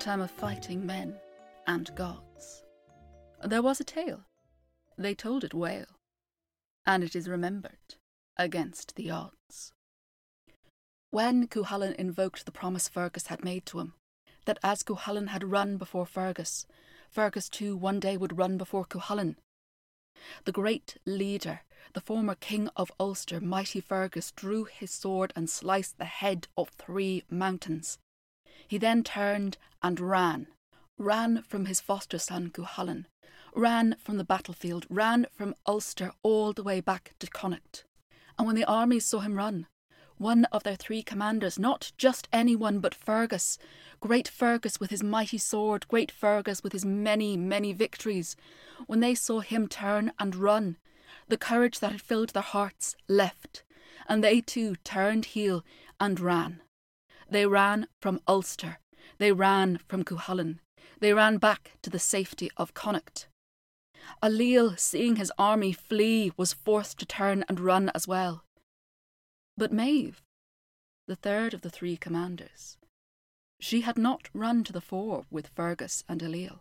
time of fighting men and gods, there was a tale. They told it well, and it is remembered against the odds. When Cuchulainn invoked the promise Fergus had made to him, that as Cuchulainn had run before Fergus, Fergus too one day would run before Cuchulainn. The great leader, the former King of Ulster, mighty Fergus, drew his sword and sliced the head of three mountains. He then turned and ran, ran from his foster son Cuchulainn, ran from the battlefield, ran from Ulster all the way back to Connacht. And when the armies saw him run, one of their three commanders, not just anyone but Fergus, great Fergus with his mighty sword, great Fergus with his many, many victories, when they saw him turn and run, the courage that had filled their hearts left, and they too turned heel and ran. They ran from Ulster, they ran from Cuchulainn, they ran back to the safety of Connacht. Ailill, seeing his army flee, was forced to turn and run as well. But Maeve, the third of the three commanders, she had not run to the fore with Fergus and Ailill.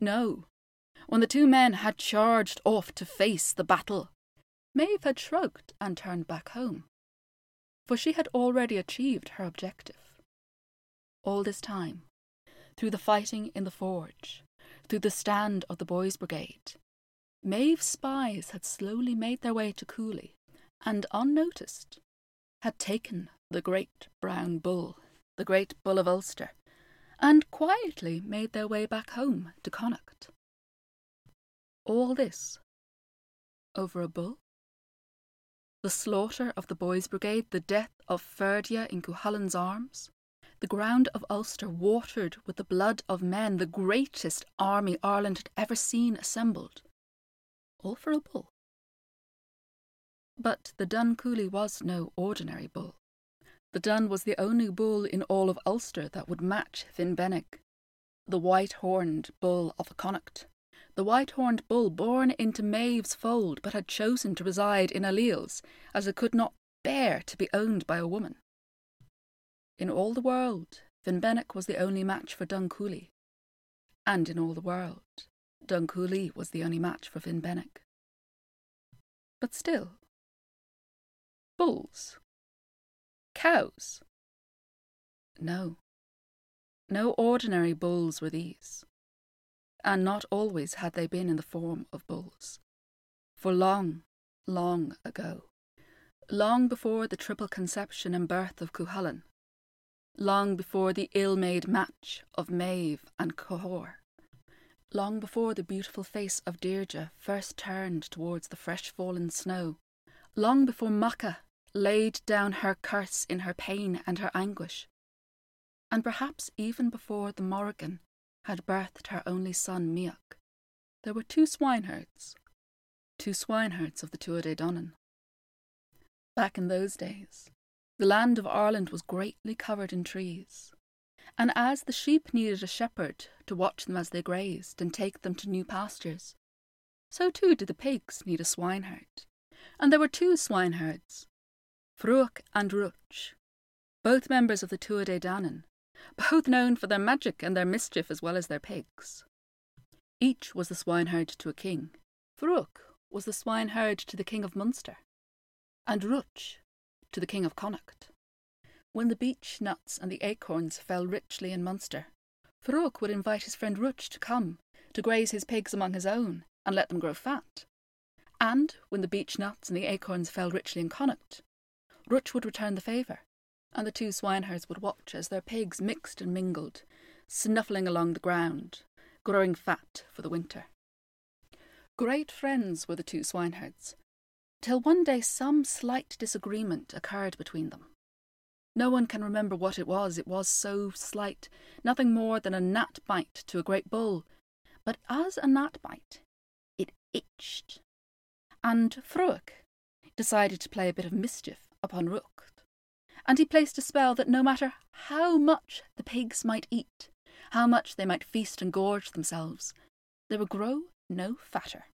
No, when the two men had charged off to face the battle, Maeve had shrugged and turned back home, for she had already achieved her objective. All this time, through the fighting in the forge, through the stand of the boys' brigade, Maeve's spies had slowly made their way to Cooley and unnoticed, had taken the great brown bull, the great bull of Ulster, and quietly made their way back home to Connacht. All this over a bull? The slaughter of the boys' brigade, the death of Ferdia in Cuchulainn's arms, the ground of Ulster watered with the blood of men, the greatest army Ireland had ever seen assembled, all for a bull. But the Dun Cooley was no ordinary bull. The Dun was the only bull in all of Ulster that would match Finnbennach, the white horned bull of Connacht, the white horned bull born into Maeve's fold but had chosen to reside in Ailill's, as it could not bear to be owned by a woman. In all the world, Finnbennach was the only match for Dun Cooley. And in all the world, Dun Cooley was the only match for Finnbennach. But still, Bulls? Cows? No. No ordinary bulls were these. And not always had they been in the form of bulls. For long, long ago, long before the triple conception and birth of Cuchulainn, long before the ill made match of Maeve and Cahor, long before the beautiful face of Deirdre first turned towards the fresh fallen snow, long before Macha laid down her curse in her pain and her anguish. And perhaps even before the Morrigan had birthed her only son Meoch, there were two swineherds, two swineherds of the Tuatha Danann. Back in those days, the land of Ireland was greatly covered in trees, and as the sheep needed a shepherd to watch them as they grazed and take them to new pastures, so too did the pigs need a swineherd. And there were two swineherds, Fruach and Ruch, both members of the Tuatha Danann, both known for their magic and their mischief as well as their pigs. Each was the swineherd to a king. Fruach was the swineherd to the king of Munster, and Ruch to the king of Connacht. When the beech nuts and the acorns fell richly in Munster, Fruach would invite his friend Ruch to come to graze his pigs among his own and let them grow fat. And when the beech nuts and the acorns fell richly in Connacht, Ruch would return the favour, and the two swineherds would watch as their pigs mixed and mingled, snuffling along the ground, growing fat for the winter. Great friends were the two swineherds, till one day some slight disagreement occurred between them. No one can remember what it was, it was so slight, nothing more than a gnat bite to a great bull. But as a gnat bite, it itched. And Fruach decided to play a bit of mischief upon Rucht, and he placed a spell that no matter how much the pigs might eat, how much they might feast and gorge themselves, they would grow no fatter.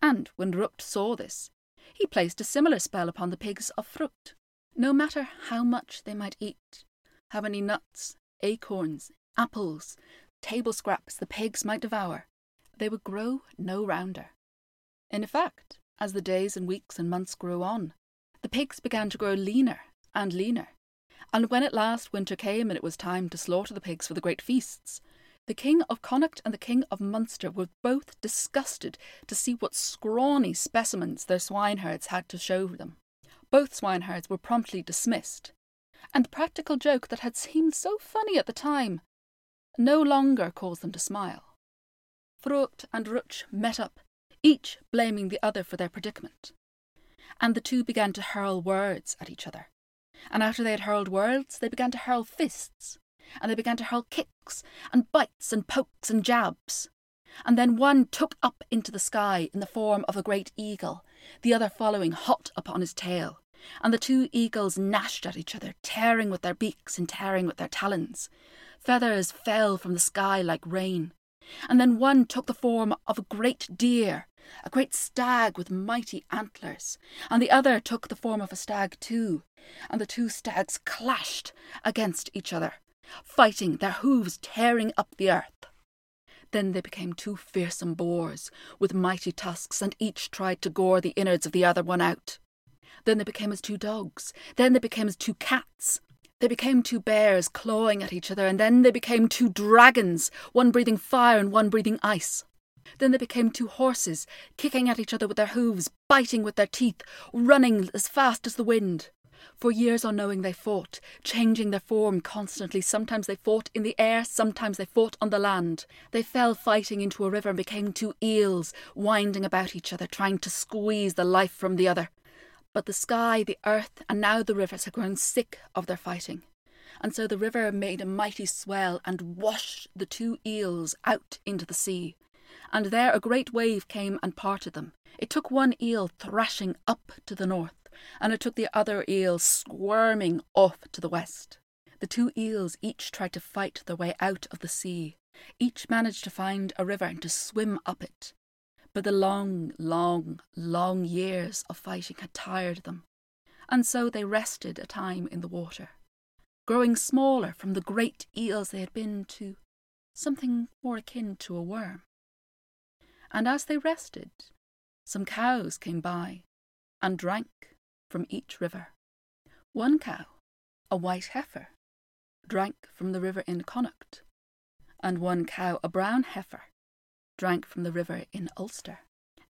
And when Rucht saw this, he placed a similar spell upon the pigs of Frucht. No matter how much they might eat, how many nuts, acorns, apples, table scraps the pigs might devour, they would grow no rounder. In fact, as the days and weeks and months grew on, the pigs began to grow leaner and leaner. And when at last winter came and it was time to slaughter the pigs for the great feasts, the King of Connacht and the King of Munster were both disgusted to see what scrawny specimens their swineherds had to show them. Both swineherds were promptly dismissed, and the practical joke that had seemed so funny at the time no longer caused them to smile. Frucht and Rucht met up, each blaming the other for their predicament. And the two began to hurl words at each other. And after they had hurled words, they began to hurl fists, and they began to hurl kicks, and bites, and pokes, and jabs. And then one took up into the sky in the form of a great eagle, the other following hot upon his tail. And the two eagles gnashed at each other, tearing with their beaks and tearing with their talons. Feathers fell from the sky like rain. And then one took the form of a great deer, a great stag with mighty antlers, and the other took the form of a stag too, and the two stags clashed against each other, fighting, their hooves tearing up the earth. Then they became two fearsome boars with mighty tusks, and each tried to gore the innards of the other one out. Then they became as two dogs. Then they became as two cats. They became two bears clawing at each other, and then they became two dragons, one breathing fire and one breathing ice. Then they became two horses, kicking at each other with their hooves, biting with their teeth, running as fast as the wind. For years unknowing they fought, changing their form constantly. Sometimes they fought in the air, sometimes they fought on the land. They fell fighting into a river and became two eels, winding about each other, trying to squeeze the life from the other. But the sky, the earth, and now the rivers had grown sick of their fighting. And so the river made a mighty swell and washed the two eels out into the sea. And there a great wave came and parted them. It took one eel thrashing up to the north, and it took the other eel squirming off to the west. The two eels each tried to fight their way out of the sea. Each managed to find a river and to swim up it. But the long, long, long years of fighting had tired them, and so they rested a time in the water, growing smaller from the great eels they had been to something more akin to a worm. And as they rested, some cows came by and drank from each river. One cow, a white heifer, drank from the river in Connacht, and one cow, a brown heifer, drank from the river in Ulster.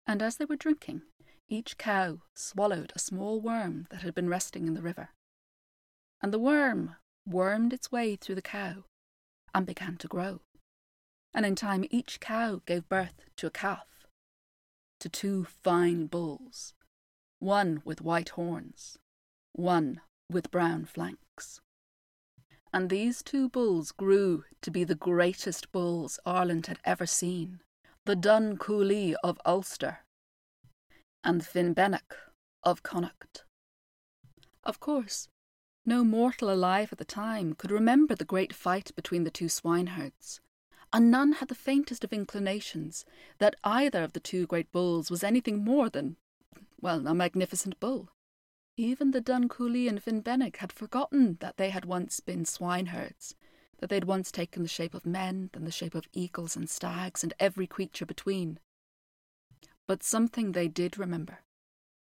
And as they were drinking, each cow swallowed a small worm that had been resting in the river. And the worm wormed its way through the cow and began to grow. And in time, each cow gave birth to a calf, to two fine bulls, one with white horns, one with brown flanks. And these two bulls grew to be the greatest bulls Ireland had ever seen the Dun Cooley of Ulster, and Finnbennach of Connacht. Of course, no mortal alive at the time could remember the great fight between the two swineherds, and none had the faintest of inclinations that either of the two great bulls was anything more than, well, a magnificent bull. Even the Dun Cooley and Finnbennach had forgotten that they had once been swineherds, that they had once taken the shape of men, then the shape of eagles and stags, and every creature between. But something they did remember,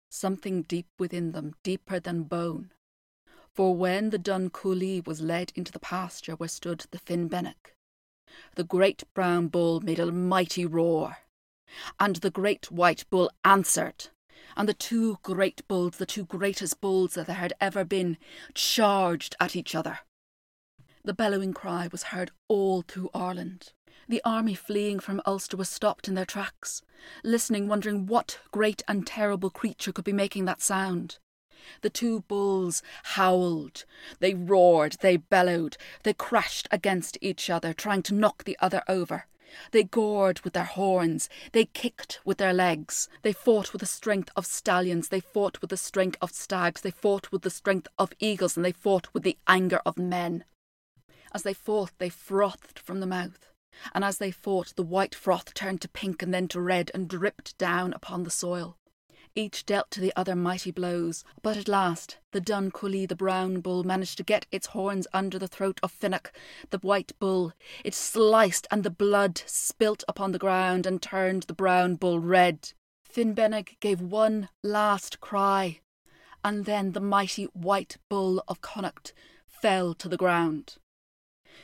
something deep within them, deeper than bone. For when the Dun Cooley was led into the pasture where stood the Finnbennach, the great brown bull made a mighty roar, and the great white bull answered, and the two great bulls, the two greatest bulls that there had ever been, charged at each other. The bellowing cry was heard all through Ireland. The army fleeing from Ulster was stopped in their tracks, listening, wondering what great and terrible creature could be making that sound. The two bulls howled, they roared, they bellowed, they crashed against each other, trying to knock the other over. They gored with their horns, they kicked with their legs, they fought with the strength of stallions, they fought with the strength of stags, they fought with the strength of eagles, and they fought with the anger of men. As they fought, they frothed from the mouth, and as they fought, the white froth turned to pink and then to red and dripped down upon the soil. Each dealt to the other mighty blows, but at last the Dun Cooley, the brown bull, managed to get its horns under the throat of Finnock, the white bull. It sliced, and the blood spilt upon the ground and turned the brown bull red. Finnbennach gave one last cry, and then the mighty white bull of Connacht fell to the ground.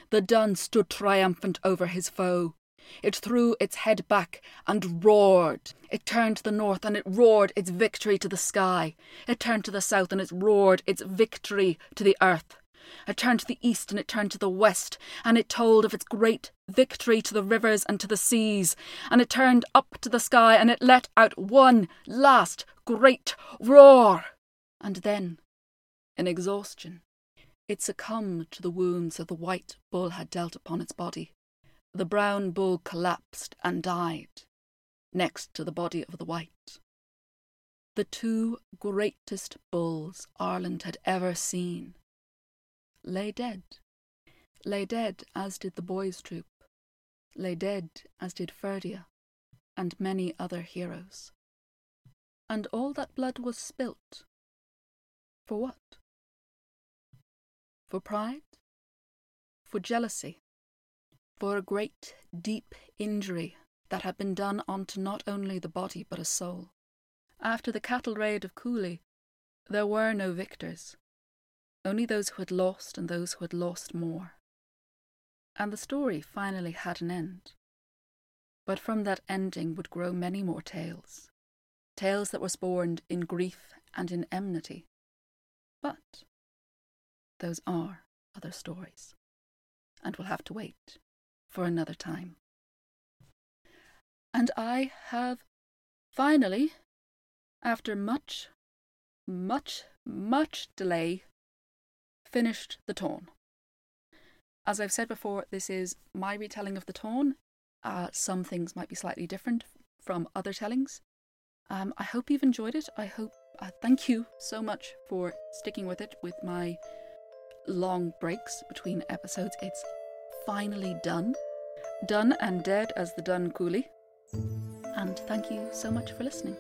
The Dun stood triumphant over his foe. It threw its head back and roared. It turned to the north and it roared its victory to the sky. It turned to the south and it roared its victory to the earth. It turned to the east and it turned to the west, and it told of its great victory to the rivers and to the seas. And it turned up to the sky and it let out one last great roar. And then, in exhaustion, it succumbed to the wounds that the white bull had dealt upon its body. The brown bull collapsed and died, next to the body of the white. The two greatest bulls Ireland had ever seen lay dead. Lay dead, as did the boys' troop. Lay dead, as did Ferdia, and many other heroes. And all that blood was spilt. For what? For pride? For jealousy? For a great, deep injury that had been done unto not only the body but a soul. After the cattle raid of Cooley, there were no victors, only those who had lost and those who had lost more. And the story finally had an end. But from that ending would grow many more tales, tales that were spawned in grief and in enmity. But those are other stories, and we'll have to wait for another time. And I have finally, after much, much, much delay, finished the Táin. As I've said before, this is my retelling of the Táin. Uh, some things might be slightly different from other tellings. Um, I hope you've enjoyed it. I hope. Uh, thank you so much for sticking with it with my long breaks between episodes. It's finally done. Done and dead as the Dun Cooley. And thank you so much for listening.